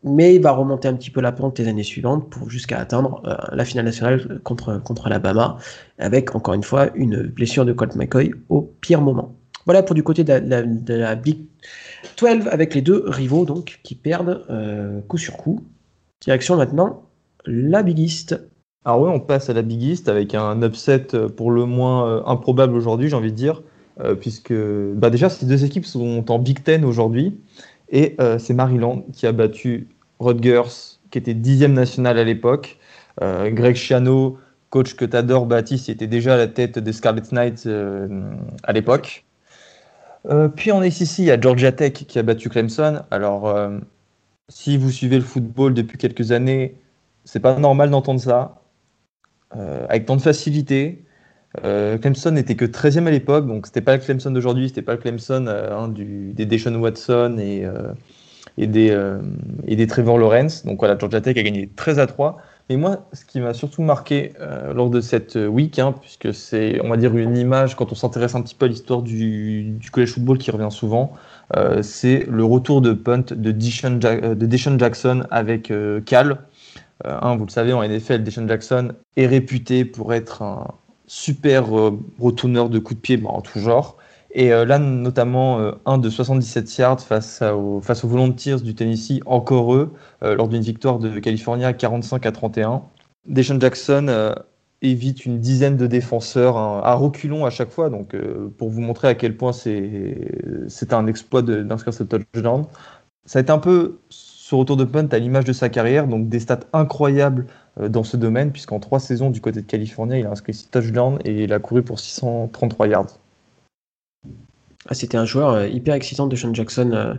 Speaker 1: mais il va remonter un petit peu la pente les années suivantes pour jusqu'à atteindre euh, la finale nationale contre, contre Alabama, avec encore une fois une blessure de Colt McCoy au pire moment. Voilà pour du côté de la, Big 12 avec les deux rivaux donc qui perdent euh, coup sur coup. Direction maintenant la Big East.
Speaker 2: Alors oui, on passe à la Big East avec un upset euh, pour le moins euh, improbable aujourd'hui, j'ai envie de dire, puisque bah déjà ces deux équipes sont en Big Ten aujourd'hui, et c'est Maryland qui a battu Rutgers, qui était dixième national à l'époque. Greg Schiano, coach que t'adores, Baptiste, était déjà à la tête des Scarlet Knights à l'époque. Euh, puis en SEC, il y a Georgia Tech qui a battu Clemson. Alors, euh, si vous suivez le football depuis quelques années, c'est pas normal d'entendre ça. Euh, avec tant de facilité. Clemson n'était que 13e à l'époque, donc c'était pas le Clemson d'aujourd'hui, c'était pas le Clemson hein, des Deshaun Watson et, des, et des Trevor Lawrence. Donc voilà, Georgia Tech a gagné 13 à 3. Mais moi, ce qui m'a surtout marqué euh, lors de cette week, hein, puisque c'est, on va dire, une image, quand on s'intéresse un petit peu à l'histoire du, college football qui revient souvent, euh, c'est le retour de punt de Deshaun, de Jackson avec euh, Cal. Vous le savez, en NFL, Deshaun Jackson est réputé pour être un super retourneur de coups de pied bah, en tout genre. Et euh, là, notamment, euh, un de 77 yards face, au, face aux Volunteers du Tennessee, encore eux, euh, lors d'une victoire de California 45 à 31. Deshaun Jackson évite une dizaine de défenseurs hein, à reculons à chaque fois, donc pour vous montrer à quel point c'est un exploit d'inscrire ce touchdown. ça a été un peu ce retour de punt à l'image de sa carrière, donc des stats incroyables dans ce domaine, puisqu'en trois saisons du côté de Californie, il a inscrit 6 touchdowns et il a couru pour 633 yards.
Speaker 1: Ah, c'était un joueur hyper excitant de Sean Jackson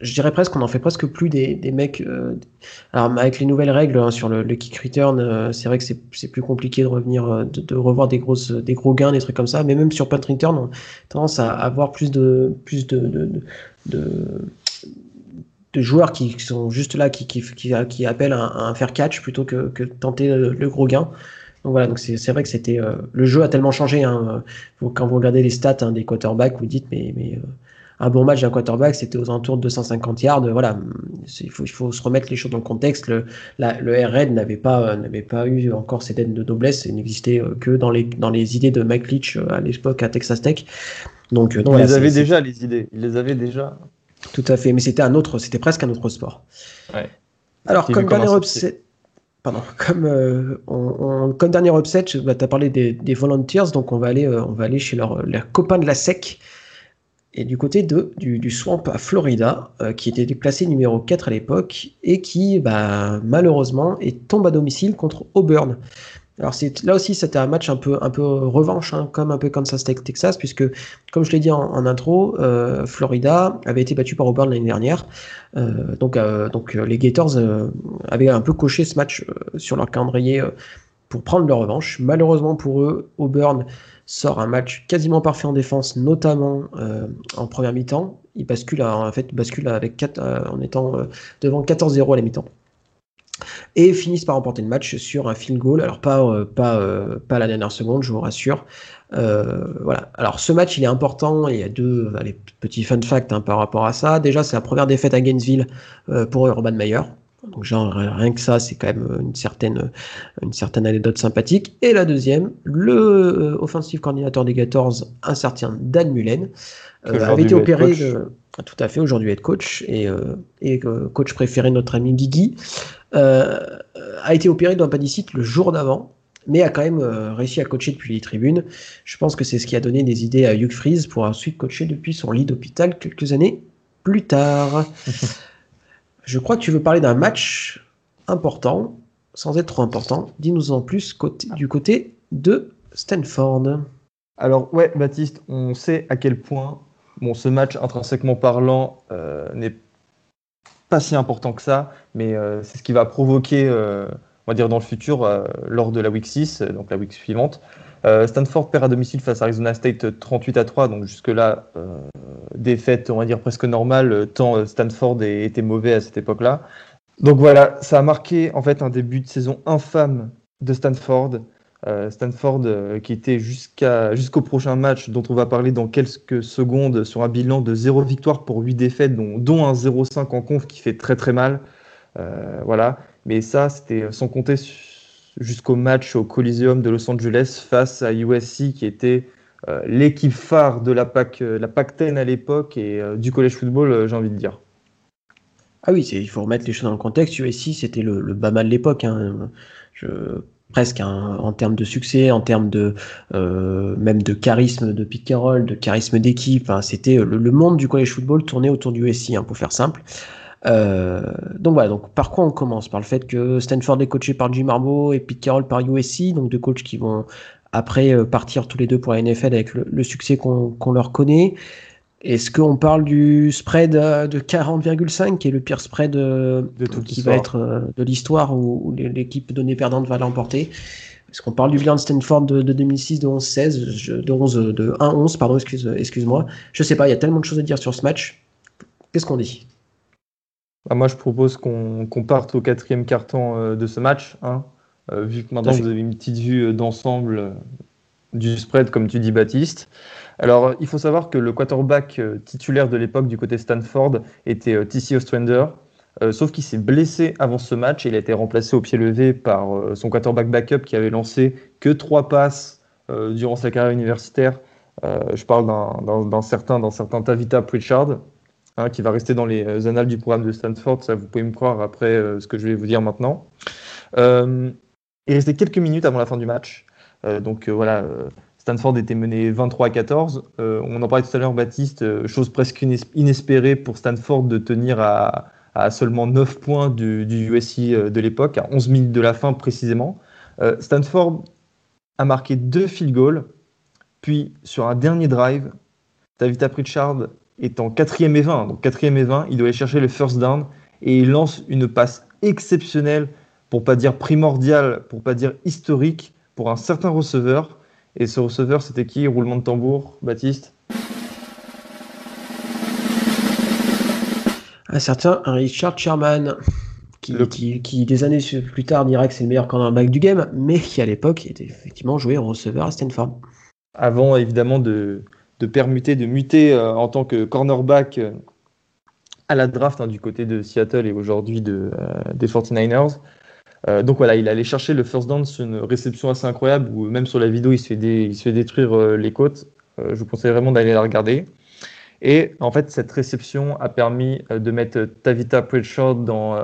Speaker 1: je dirais presque qu'on en fait presque plus des, mecs. Euh, alors avec les nouvelles règles hein, sur le, kick return, euh, c'est vrai que c'est plus compliqué de revenir, euh, de, revoir des gros gains, des trucs comme ça. Mais même sur punt return, on a tendance à avoir plus de, joueurs qui, sont juste là, qui, appellent un, un fair catch plutôt que, que tenter le, gros gain. Donc voilà, donc c'est vrai que c'était le jeu a tellement changé. Hein, quand vous regardez les stats hein, des quarterbacks, vous dites mais mais un bon match d'un quarterback, c'était aux alentours de 250 yards. Voilà, il faut, il faut se remettre les choses dans le contexte. Le, la, le Air n'avait pas, euh, n'avait pas eu encore cette aide de noblesse. Il n'existait euh, que dans les, dans les idées de Mike Leach euh, à l'époque à Texas Tech.
Speaker 2: Donc, non, il les avait déjà les idées. Il les avait déjà.
Speaker 1: Tout à fait, mais c'était un autre, c'était presque un autre sport.
Speaker 2: Ouais.
Speaker 1: Alors, comme dernier upset, pardon, comme, dernier upset, bah, tu as parlé des, Volunteers, donc on va aller, aller chez leurs leur copains de la SEC et du côté du, Swamp à Florida, euh, qui était classé numéro 4 à l'époque, et qui bah, malheureusement est tombe à domicile contre Auburn. Alors là aussi c'était un match un peu un revanche, hein, comme un peu ça c'était Texas, puisque comme je l'ai dit en, intro, euh, Florida avait été battu par Auburn l'année dernière, euh, donc donc les Gators avaient un peu coché ce match sur leur calendrier pour prendre leur revanche. Malheureusement pour eux, Auburn sort un match quasiment parfait en défense, notamment euh, en première mi-temps. Il bascule, avec 4, euh, en étant euh, devant 14-0 à la mi-temps. Et finissent par remporter le match sur un field goal. Alors, pas, pas, pas la dernière seconde, je vous rassure. voilà. Alors, ce match, il est important. il y a deux petits fun facts hein, par rapport à ça. Déjà, c'est la première défaite à Gainesville pour Urban Meyer. Donc genre, rien que ça, c'est quand même une certaine, une certaine anecdote sympathique. Et la deuxième, le euh, offensive coordinateur des Gators, un certain Dan Mullen, euh, avait été opéré, tout à fait, aujourd'hui head coach, et, euh, et coach préféré de notre ami Guigui, a été opéré d'un appendicite le jour d'avant, mais a quand même réussi à coacher depuis les tribunes. Je pense que c'est ce qui a donné des idées à Hugh Freeze pour ensuite coacher depuis son lit d'hôpital quelques années plus tard. Je crois que tu veux parler d'un match important, sans être trop important. Dis-nous en plus du côté de Stanford.
Speaker 2: Alors ouais, Baptiste, on sait à quel point bon, ce match, intrinsèquement parlant, euh, n'est pas si important que ça, mais euh, c'est ce qui va provoquer, euh, on va dire dans le futur, lors de la week 6, donc la week suivante. Stanford perd à domicile face à Arizona State 38 à 3, donc jusque-là, défaite, on va dire presque normale, tant Stanford était mauvais à cette époque-là. Donc voilà, ça a marqué en fait un début de saison infâme de Stanford. Euh, Stanford euh, qui était jusqu'au prochain match dont on va parler dans quelques secondes sur un bilan de 0 victoire pour 8 défaites, dont, un 0-5 en conf qui fait très très mal. Euh, voilà, mais ça c'était sans compter jusqu'au match au Coliseum de Los Angeles face à USC qui était l'équipe phare de la PAC, la PAC 10 à l'époque et du college football, j'ai envie de dire.
Speaker 1: Ah oui, il faut remettre les choses dans le contexte. USC, c'était le, Bama de l'époque. Hein. Presque en termes de succès, en termes de même de charisme de Pete Carroll, de charisme d'équipe. c'était le, monde du college football tourné autour du USC, hein, pour faire simple. donc voilà, donc par quoi on commence? Par le fait que Stanford est coaché par Jim Harbaugh et Pete Carroll par USC, donc deux coachs qui vont après euh, partir tous les deux pour la NFL avec le, succès qu'on leur connaît. Est-ce qu'on parle du spread euh, de 40,5 qui est le pire spread euh, de qui va être de l'histoire où, l'équipe donnée perdante va l'emporter? Est-ce qu'on parle du bilan de Stanford de, 2006 de 11-16 de 11 de 1-11 pardon excuse, excuse-moi. Je sais pas il y a tellement de choses à dire sur ce match. Qu'est-ce qu'on dit?
Speaker 2: Bah, moi je propose qu'on parte au quatrième carton de ce match hein. Euh, vu que maintenant vous avez une petite vue euh, d'ensemble euh, du spread, comme tu dis, Baptiste. Alors, il faut savoir que le quarterback titulaire de l'époque du côté Stanford était TC Ostrander, sauf qu'il s'est blessé avant ce match et il a été remplacé au pied levé par son quarterback backup qui avait lancé que trois passes durant sa carrière universitaire. je parle d'un certain, certain Tavita Pritchard, hein, qui va rester dans les annales du programme de Stanford. Ça, vous pouvez me croire après ce que je vais vous dire maintenant. Il restait quelques minutes avant la fin du match. Euh, donc euh, voilà, euh, Stanford était mené 23 à 14. on en parlait tout à l'heure, Baptiste, chose presque inespérée pour Stanford de tenir à, seulement 9 points du, du USC de l'époque, à 11 minutes de la fin précisément. Stanford a marqué deux field goals, puis sur un dernier drive, David Pritchard est en 4 et 20. Donc 4 et 20, il doit aller chercher le first down et il lance une passe exceptionnelle, pour pas dire primordiale, pour pas dire historique, pour un certain receveur. Et ce receveur, c'était qui? Roulement de tambour, Baptiste?
Speaker 1: Un certain Richard Sherman, qui, qui, des années plus tard dira que c'est le meilleur cornerback du game, mais qui à l'époque était effectivement joué en receveur à Stanford.
Speaker 2: Avant évidemment de, de permuter, de muter euh, en tant que cornerback euh, à la draft hein, du côté de Seattle et aujourd'hui de, euh, des 49ers. Donc voilà, il allait chercher le first down sur une réception assez incroyable où même sur la vidéo il se fait, détruire les côtes. je vous conseille vraiment d'aller la regarder. Et en fait, cette réception a permis de mettre Tavita Pritchard dans,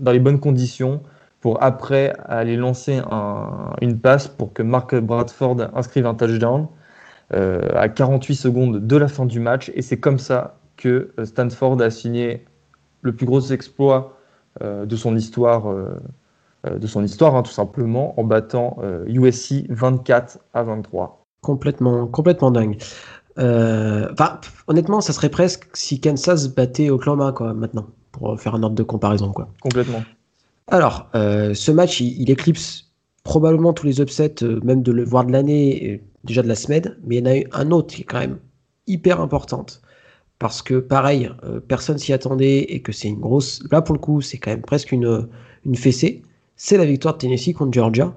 Speaker 2: les bonnes conditions pour après aller lancer une passe pour que Mark Bradford inscrive un touchdown. Euh, à 48 secondes de la fin du match. Et c'est comme ça que euh, Stanford a signé le plus gros exploit euh, de son histoire, de son histoire hein, tout simplement, en battant USC 24 à 23.
Speaker 1: Complètement, complètement dingue. honnêtement, ça serait presque si Kansas battait Oklahoma quoi, maintenant, pour faire un ordre de comparaison. Quoi.
Speaker 2: Complètement.
Speaker 1: Alors, ce match, il, éclipse probablement tous les upsets, même de le voir de l'année, déjà de la semaine, mais il y en a eu un autre qui est quand même hyper importante. Parce que pareil, euh, personne s'y attendait et que c'est une grosse. Là pour le coup, c'est quand même presque une, une fessée. C'est la victoire de Tennessee contre Georgia.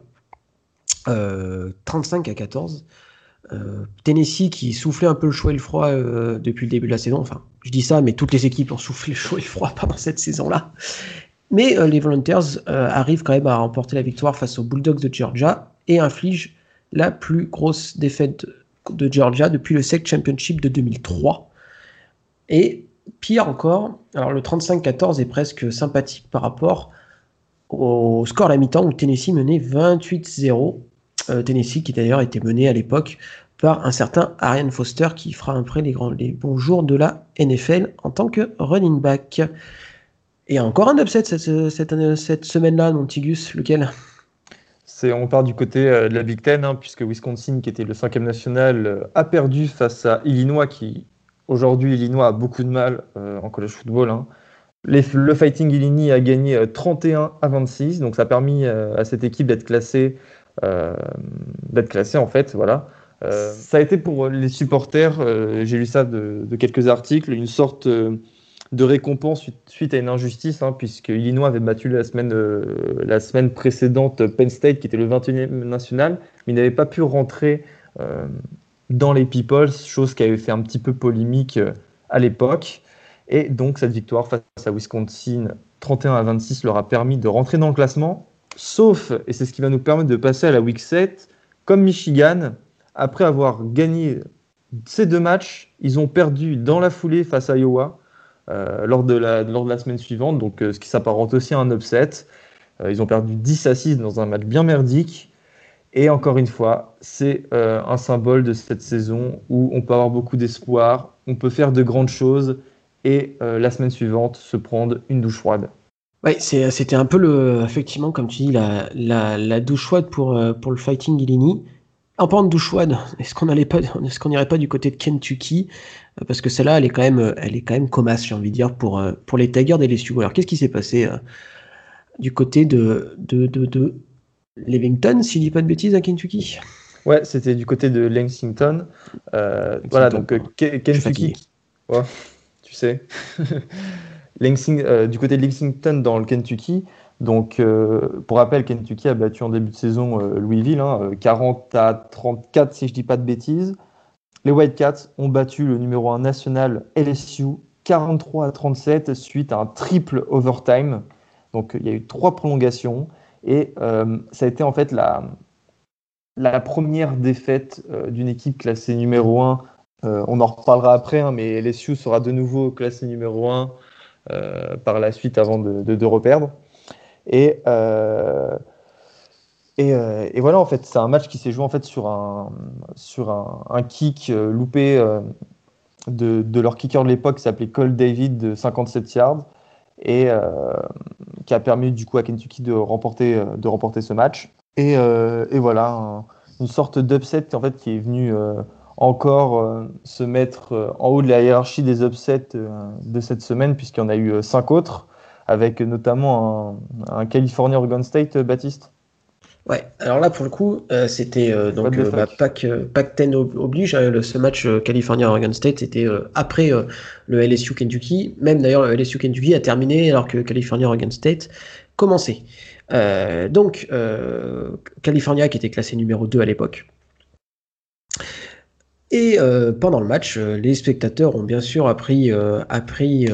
Speaker 1: 35 euh, à 14. Euh, Tennessee qui soufflait un peu le chaud et le froid depuis le début de la saison. Enfin, je dis ça, mais toutes les équipes ont soufflé le chaud et le froid pendant cette saison-là. Mais les Volunteers arrivent quand même à remporter la victoire face aux Bulldogs de Georgia et infligent la plus grosse défaite de Georgia depuis le SEC Championship de 2003. Et pire encore, alors le 35-14 est presque sympathique par rapport au score à la mi-temps où Tennessee menait 28-0. Euh, Tennessee qui d'ailleurs était mené à l'époque par un certain Arian Foster qui fera après les, grands, les bons jours de la NFL en tant que running back. Et encore un upset cette, cette, cette semaine-là, Montigus, lequel?
Speaker 2: On part du côté euh, de la Big Ten, hein, puisque Wisconsin, qui était le cinquième national, euh, a perdu face à Illinois, qui aujourd'hui, Illinois a beaucoup de mal en college football. Hein. Le Fighting Illini a gagné 31 à 26, donc ça a permis à cette équipe d'être classée, d'être classée en fait, voilà. ça a été pour les supporters, j'ai lu ça de, quelques articles, une sorte de récompense suite, à une injustice, hein, puisque Illinois avait battu la semaine, euh, la semaine précédente Penn State, qui était le 21e national, mais il n'avait pas pu rentrer euh, dans les Peoples, chose qui avait fait un petit peu polémique euh, à l'époque. Et donc cette victoire face à Wisconsin, 31 à 26, leur a permis de rentrer dans le classement, sauf, et c'est ce qui va nous permettre de passer à la Week 7, comme Michigan, après avoir gagné ces deux matchs, ils ont perdu dans la foulée face à Iowa. Euh, lors, de la, lors de la semaine suivante, donc euh, ce qui s'apparente aussi à un upset. Euh, ils ont perdu 10 à 6 dans un match bien merdique. Et encore une fois, c'est un symbole de cette saison où on peut avoir beaucoup d'espoir, on peut faire de grandes choses et la semaine suivante se prendre une douche froide.
Speaker 1: Oui, c'était un peu le, effectivement, comme tu dis, la, la, douche froide pour, pour le Fighting Illini. En parlant de douche froide, est-ce qu'on n'irait pas, est qu'on pas du côté de Kentucky? Parce que celle-là, elle est quand même, elle est quand même comasse, j'ai envie de dire, pour, euh, pour les Tigers des LSU. Alors, qu'est-ce qui s'est passé euh, du côté de, de, de, de, Levington, si je dis pas de bêtises, à Kentucky?
Speaker 2: Ouais, c'était du côté de Lexington. Euh, voilà, donc Kentucky. Ouais, tu sais. du côté de Lexington dans le Kentucky. Donc, pour rappel, Kentucky a battu en début de saison Louisville, 40 hein, à 34, si je dis pas de bêtises. Les Wildcats ont battu le numéro 1 national LSU 43 à 37 suite à un triple overtime. Donc il y a eu trois prolongations et euh, ça a été en fait la, la première défaite euh, d'une équipe classée numéro 1. Euh, on en reparlera après, hein, mais LSU sera de nouveau classé numéro 1 par la suite avant de, reperdre. Et Et, voilà, en fait, c'est un match qui s'est joué en fait sur un, kick loupé de, leur kicker de l'époque qui s'appelait Cole David de 57 yards et qui a permis du coup à Kentucky de remporter, de remporter ce match. Et, voilà, une sorte d'upset qui est venu encore euh, se mettre euh, en haut de la hiérarchie des upsets euh, de cette semaine, puisqu'il y en a eu cinq autres, avec notamment un, California Oregon State, Baptiste.
Speaker 1: Ouais, alors là pour le coup, c'était donc bah, Pac, 10 oblige. Hein, ce match California Oregon State c'était après le LSU Kentucky. Même d'ailleurs, le LSU Kentucky a terminé alors que California Oregon State commençait. donc, California qui était classé numéro 2 à l'époque, et euh, pendant le match, euh, les spectateurs ont bien sûr appris, euh, appris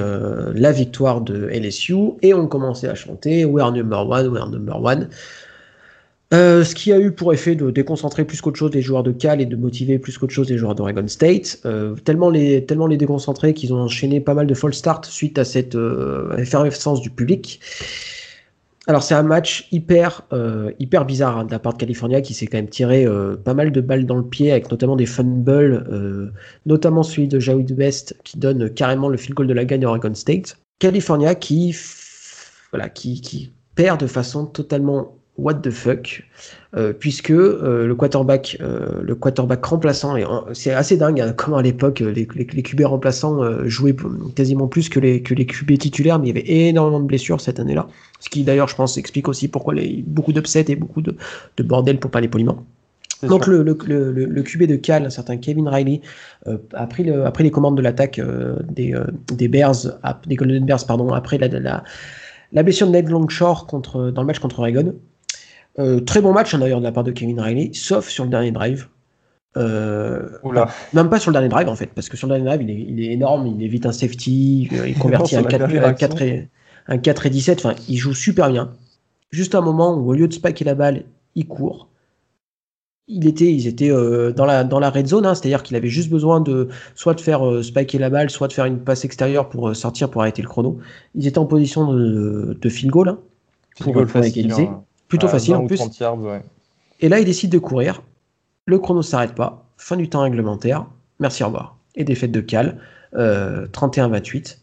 Speaker 1: la victoire de LSU et ont commencé à chanter We're number one, we're number one. ce qui a eu pour effet de déconcentrer plus qu'autre chose les joueurs de Cal et de motiver plus qu'autre chose les joueurs d'Oregon State. tellement, les, tellement les déconcentrer qu'ils ont enchaîné pas mal de false start suite à cette effervescence du public. Alors c'est un match hyper euh, hyper bizarre hein, de la part de California qui s'est quand même tiré euh, pas mal de balles dans le pied avec notamment des fumbles, euh, notamment celui de Jawid West qui donne carrément le field goal de la gagne Oregon State. California qui voilà qui, qui perd de façon totalement what the fuck, euh, puisque euh, le quarterback, euh, le quarterback remplaçant, et c'est assez dingue hein, comment à l'époque les, les, les, QB remplaçants jouaient quasiment plus que les, que les QB titulaires, mais il y avait énormément de blessures cette année-là, ce qui d'ailleurs je pense explique aussi pourquoi les, beaucoup d'upsets et beaucoup de, de, bordel pour parler poliment. Donc le, le, le, le, QB de Cal, un certain Kevin Riley, a pris, le, les commandes de l'attaque des, des Bears, des Golden Bears, pardon, après la, la, la blessure de Ned Longshore contre, dans le match contre Oregon. Euh, très bon match hein, d'ailleurs de la part de Kevin Riley, sauf sur le dernier drive. Euh, même pas sur le dernier drive en fait, parce que sur le dernier drive il est, énorme, il évite un safety, euh, il convertit un, 4, et, un 4 et 17, enfin il joue super bien. Juste un moment où au lieu de spiker la balle, il court. Il était, ils étaient dans, la, dans la red zone, hein, c'est-à-dire qu'il avait juste besoin de soit de faire spiker la balle, soit de faire une passe extérieure pour sortir pour arrêter le chrono. Ils étaient en position de, de field goal hein, pour, pour égaliser. Plutôt facile en plus. Et là, il décide de courir. Le chrono s'arrête pas. Fin du temps réglementaire. Merci, au revoir. Et défaite de Cal, 31-28.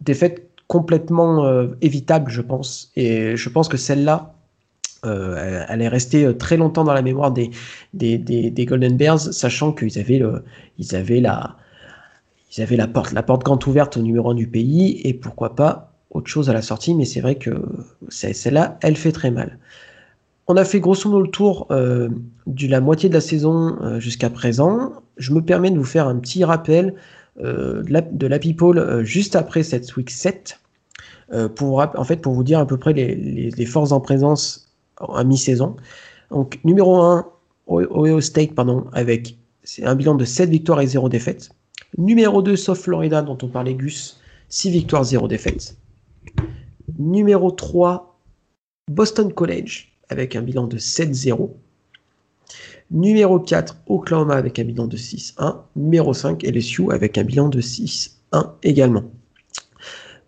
Speaker 1: Défaite complètement euh, évitable, je pense. Et je pense que celle-là, euh, elle est restée très longtemps dans la mémoire des, des, des, Golden Bears, sachant qu'ils avaient, le, ils avaient, la, ils avaient la, porte, la porte grande ouverte au numéro 1 du pays, et pourquoi pas autre chose à la sortie, mais c'est vrai que celle-là, elle fait très mal. On a fait grosso modo le tour euh, de la moitié de la saison euh, jusqu'à présent. Je me permets de vous faire un petit rappel euh, de, la, People juste après cette week 7, pour, en fait, pour vous dire à peu près les, forces en présence à mi-saison. Donc, numéro 1, Ohio State, pardon, avec un bilan de 7 victoires et 0 défaites. Numéro 2, South Florida, dont on parlait Gus, 6 victoires, 0 défaites. Numéro 3, Boston College avec un bilan de 7-0. Numéro 4, Oklahoma avec un bilan de 6-1. Numéro 5, LSU avec un bilan de 6-1 également.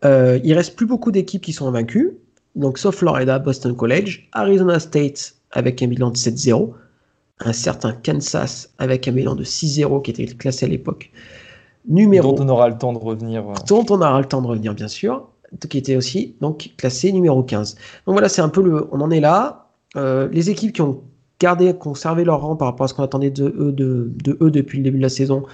Speaker 1: Euh, il reste plus beaucoup d'équipes qui sont invaincues. Donc, sauf Florida, Boston College, Arizona State avec un bilan de 7-0, un certain Kansas avec un bilan de 6-0 qui était classé à l'époque.
Speaker 2: Numéro dont on aura le temps de revenir.
Speaker 1: Dont on aura le temps de revenir, bien sûr qui était aussi donc classé numéro 15. Donc voilà, c'est un peu le, on en est là. Euh, les équipes qui ont gardé, conservé leur rang par rapport à ce qu'on attendait de eux, de, eux depuis le début de la saison,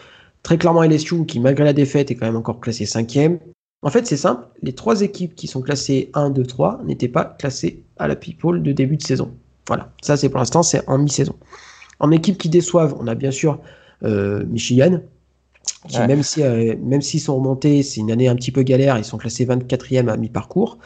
Speaker 1: très clairement LSU qui malgré la défaite est quand même encore classé cinquième. En fait, c'est simple, les trois équipes qui sont classées 1, 2, 3 n'étaient pas classées à la people de début de saison. Voilà, ça c'est pour l'instant, c'est en mi-saison. En équipe qui déçoivent, on a bien sûr euh, Michigan, même si euh, même s'ils sont remontés, c'est une année un petit peu galère, ils sont classés 24e à mi-parcours.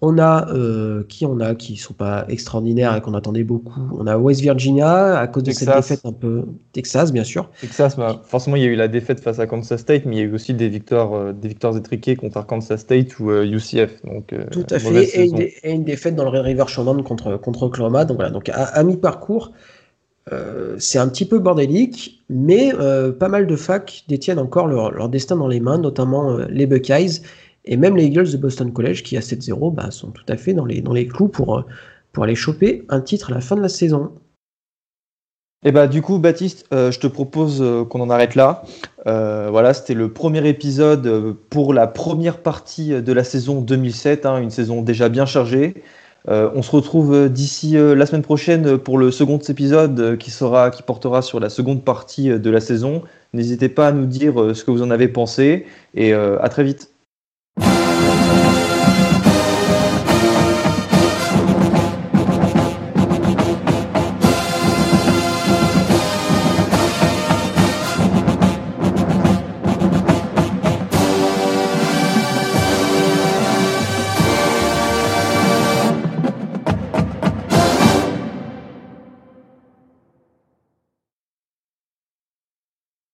Speaker 1: On a euh, qui on a qui sont pas extraordinaires et qu'on attendait beaucoup? On a West Virginia à cause de cette défaite un peu Texas bien sûr.
Speaker 2: Texas, bah, forcément il y a eu la défaite face à Kansas State, mais il y a eu aussi des victoires euh, des victoires étriquées contre Kansas State ou UCF. Donc
Speaker 1: tout à fait et une, défaite dans le Red River Showdown contre contre Oklahoma. Donc voilà donc à mi-parcours euh, c'est un petit peu bordélique, mais euh, pas mal de facs détiennent encore leur, destin dans les mains, notamment euh, les Buckeyes et même les Eagles de Boston College qui à 7-0 bah, sont tout à fait dans les, clous pour, aller choper un titre à la fin de la saison.
Speaker 2: Et eh bah du coup Baptiste, je te propose qu'on en arrête là. Voilà, c'était le premier épisode pour la première partie de la saison 2007, hein, une saison déjà bien chargée. On se retrouve d'ici la semaine prochaine pour le second épisode qui portera sur la seconde partie de la saison. N'hésitez pas à nous dire ce que vous en avez pensé et à très vite.